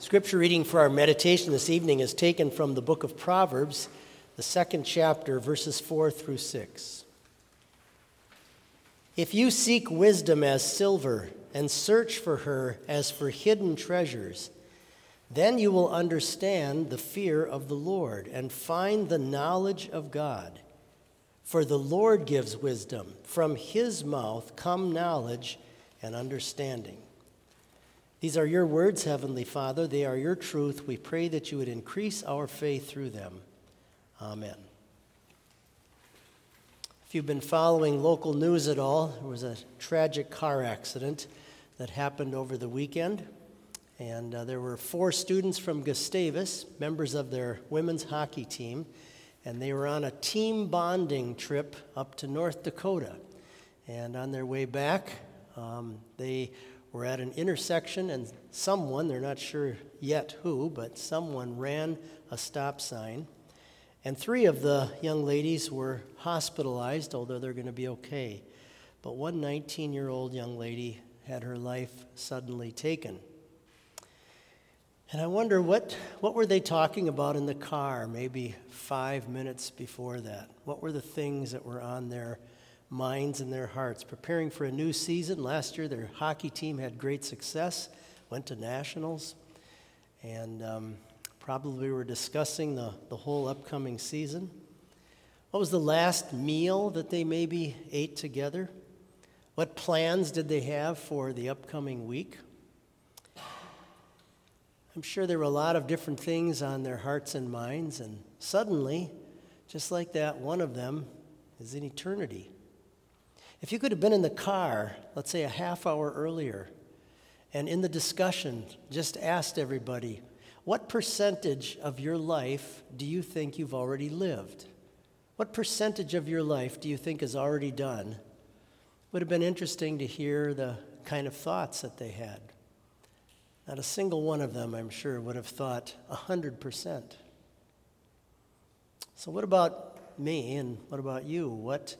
Scripture reading for our meditation this evening is taken from the book of Proverbs, the second chapter, verses 4 through 6. If you seek wisdom as silver and search for her as for hidden treasures, then you will understand the fear of the Lord and find the knowledge of God. For the Lord gives wisdom. From his mouth come knowledge and understanding. These are your words, Heavenly Father. They are your truth. We pray that you would increase our faith through them. Amen. If you've been following local news at all, there was a tragic car accident that happened over the weekend. And uh, there were four students from Gustavus, members of their women's hockey team, and they were on a team bonding trip up to North Dakota. And on their way back, um, they were at an intersection and someone, they're not sure yet who, but someone ran a stop sign. And three of the young ladies were hospitalized, although they're going to be okay. But one 19 year old young lady had her life suddenly taken. And I wonder what, what were they talking about in the car maybe five minutes before that? What were the things that were on their minds and their hearts, preparing for a new season. Last year, their hockey team had great success, went to nationals, and um, probably were discussing the, the whole upcoming season. What was the last meal that they maybe ate together? What plans did they have for the upcoming week? I'm sure there were a lot of different things on their hearts and minds, and suddenly, just like that, one of them is in eternity. If you could have been in the car, let's say a half hour earlier, and in the discussion just asked everybody, what percentage of your life do you think you've already lived? What percentage of your life do you think is already done? Would have been interesting to hear the kind of thoughts that they had. Not a single one of them, I'm sure, would have thought 100%. So, what about me and what about you? What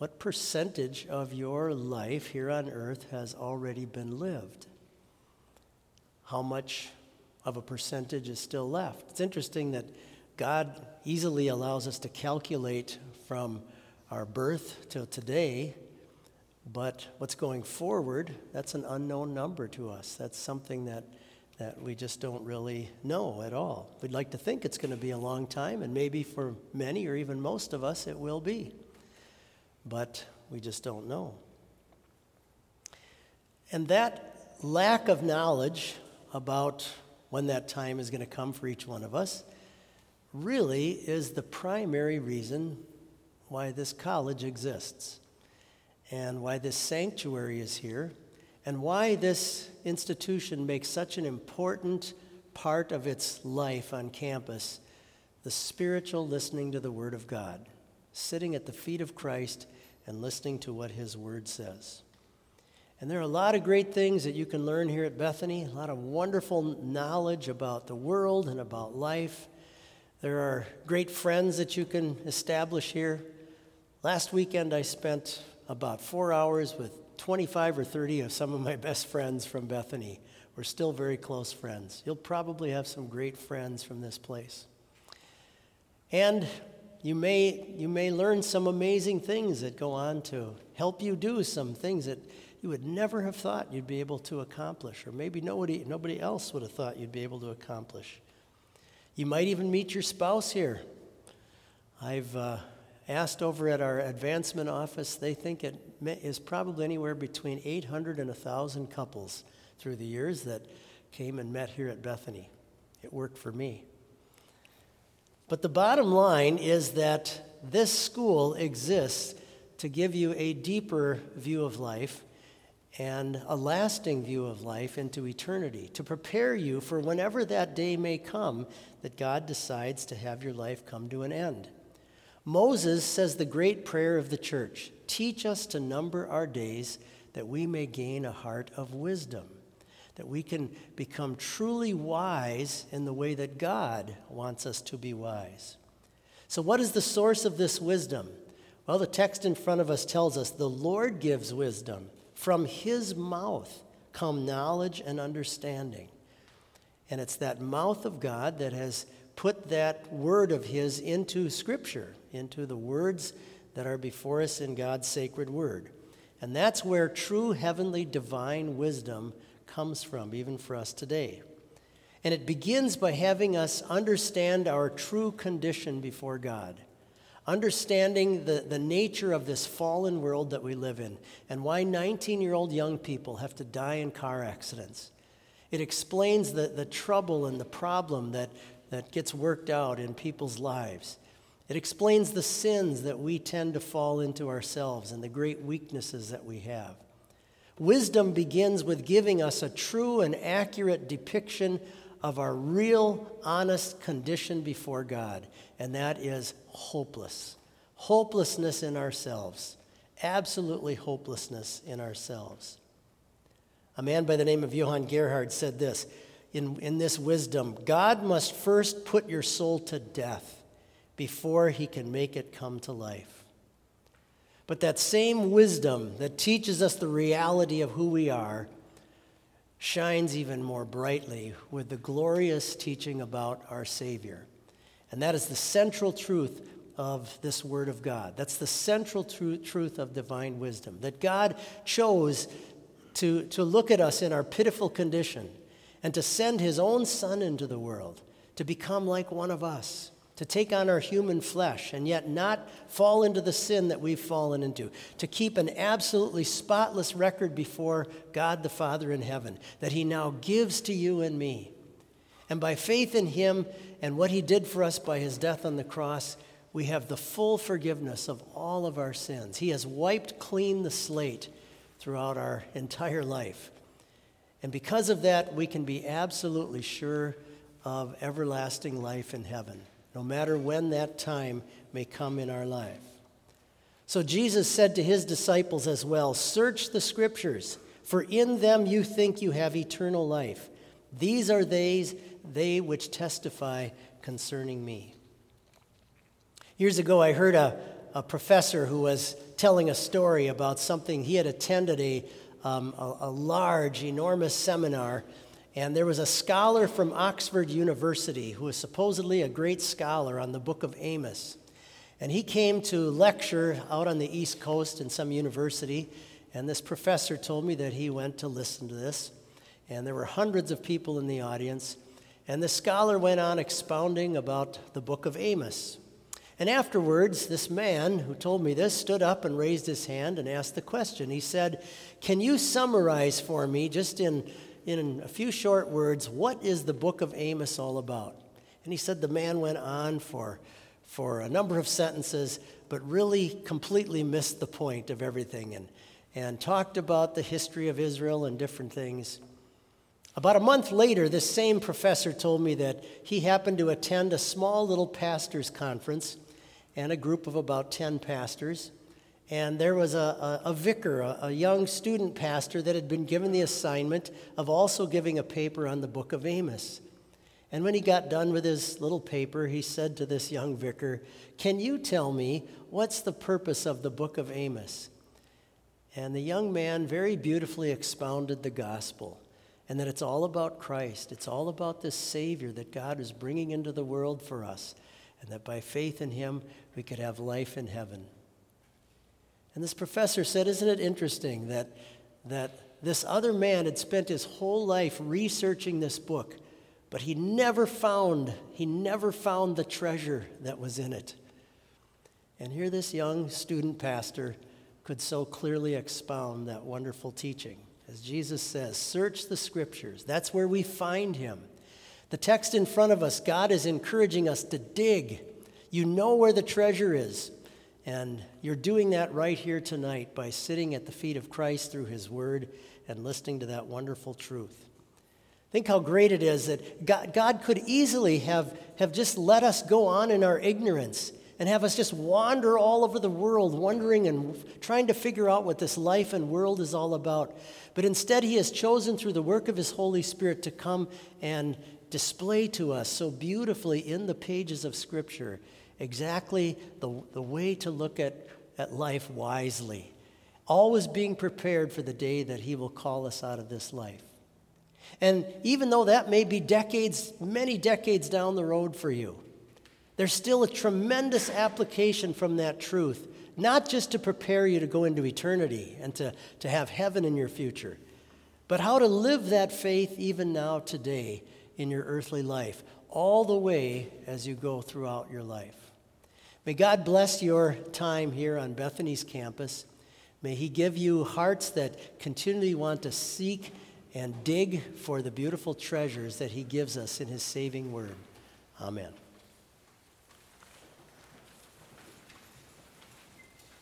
what percentage of your life here on earth has already been lived? How much of a percentage is still left? It's interesting that God easily allows us to calculate from our birth till today, but what's going forward, that's an unknown number to us. That's something that, that we just don't really know at all. We'd like to think it's going to be a long time, and maybe for many or even most of us, it will be but we just don't know. And that lack of knowledge about when that time is going to come for each one of us really is the primary reason why this college exists and why this sanctuary is here and why this institution makes such an important part of its life on campus the spiritual listening to the Word of God sitting at the feet of Christ and listening to what His Word says. And there are a lot of great things that you can learn here at Bethany, a lot of wonderful knowledge about the world and about life. There are great friends that you can establish here. Last weekend, I spent about four hours with 25 or 30 of some of my best friends from Bethany. We're still very close friends. You'll probably have some great friends from this place. And you may, you may learn some amazing things that go on to help you do some things that you would never have thought you'd be able to accomplish, or maybe nobody, nobody else would have thought you'd be able to accomplish. You might even meet your spouse here. I've uh, asked over at our advancement office, they think it is probably anywhere between 800 and 1,000 couples through the years that came and met here at Bethany. It worked for me. But the bottom line is that this school exists to give you a deeper view of life and a lasting view of life into eternity, to prepare you for whenever that day may come that God decides to have your life come to an end. Moses says the great prayer of the church teach us to number our days that we may gain a heart of wisdom that we can become truly wise in the way that God wants us to be wise. So, what is the source of this wisdom? Well, the text in front of us tells us the Lord gives wisdom. From his mouth come knowledge and understanding. And it's that mouth of God that has put that word of His into Scripture, into the words that are before us in God's sacred word. And that's where true heavenly divine wisdom comes from, even for us today. And it begins by having us understand our true condition before God, understanding the, the nature of this fallen world that we live in, and why 19 year old young people have to die in car accidents. It explains the, the trouble and the problem that, that gets worked out in people's lives. It explains the sins that we tend to fall into ourselves and the great weaknesses that we have. Wisdom begins with giving us a true and accurate depiction of our real, honest condition before God, and that is hopeless. Hopelessness in ourselves. Absolutely hopelessness in ourselves. A man by the name of Johann Gerhard said this in, in this wisdom God must first put your soul to death before he can make it come to life. But that same wisdom that teaches us the reality of who we are shines even more brightly with the glorious teaching about our Savior. And that is the central truth of this Word of God. That's the central tru- truth of divine wisdom. That God chose to, to look at us in our pitiful condition and to send His own Son into the world to become like one of us to take on our human flesh and yet not fall into the sin that we've fallen into, to keep an absolutely spotless record before God the Father in heaven that He now gives to you and me. And by faith in Him and what He did for us by His death on the cross, we have the full forgiveness of all of our sins. He has wiped clean the slate throughout our entire life. And because of that, we can be absolutely sure of everlasting life in heaven no matter when that time may come in our life. So Jesus said to his disciples as well Search the scriptures, for in them you think you have eternal life. These are they, they which testify concerning me. Years ago, I heard a, a professor who was telling a story about something he had attended a, um, a, a large, enormous seminar and there was a scholar from Oxford University who was supposedly a great scholar on the book of Amos. And he came to lecture out on the East Coast in some university. And this professor told me that he went to listen to this. And there were hundreds of people in the audience. And the scholar went on expounding about the book of Amos. And afterwards, this man who told me this stood up and raised his hand and asked the question. He said, Can you summarize for me, just in in a few short words, what is the book of Amos all about? And he said the man went on for, for a number of sentences, but really completely missed the point of everything and, and talked about the history of Israel and different things. About a month later, this same professor told me that he happened to attend a small little pastors' conference and a group of about 10 pastors. And there was a, a, a vicar, a, a, young student pastor, that had been given the assignment of also giving a paper on the book of Amos. And when he got done with his little paper, he said to this young vicar, Can you tell me what's the purpose of the book of Amos? And the young man very beautifully expounded the gospel and that it's all about Christ. It's all about this Savior that God is bringing into the world for us, and that by faith in Him, we could have life in heaven. And this professor said, Isn't it interesting that, that this other man had spent his whole life researching this book, but he never found, he never found the treasure that was in it. And here this young student pastor could so clearly expound that wonderful teaching. As Jesus says, search the scriptures. That's where we find him. The text in front of us, God is encouraging us to dig. You know where the treasure is. And you're doing that right here tonight by sitting at the feet of Christ through His Word and listening to that wonderful truth. Think how great it is that God, God, could easily have, have just let us go on in our ignorance and have us just wander all over the world, wondering and trying to figure out what this life and world is all about. But instead, He has chosen through the work of His Holy Spirit to come and display to us so beautifully in the pages of Scripture exactly the, the way to look at, at life wisely, always being prepared for the day that He will call us out of this life. And even though that may be decades, many decades down the road for you, there's still a tremendous application from that truth, not just to prepare you to go into eternity and to, to have heaven in your future, but how to live that faith even now, today, in your earthly life, all the way as you go throughout your life. May God bless your time here on Bethany's campus. May He give you hearts that continually want to seek and dig for the beautiful treasures that He gives us in His saving word. Amen.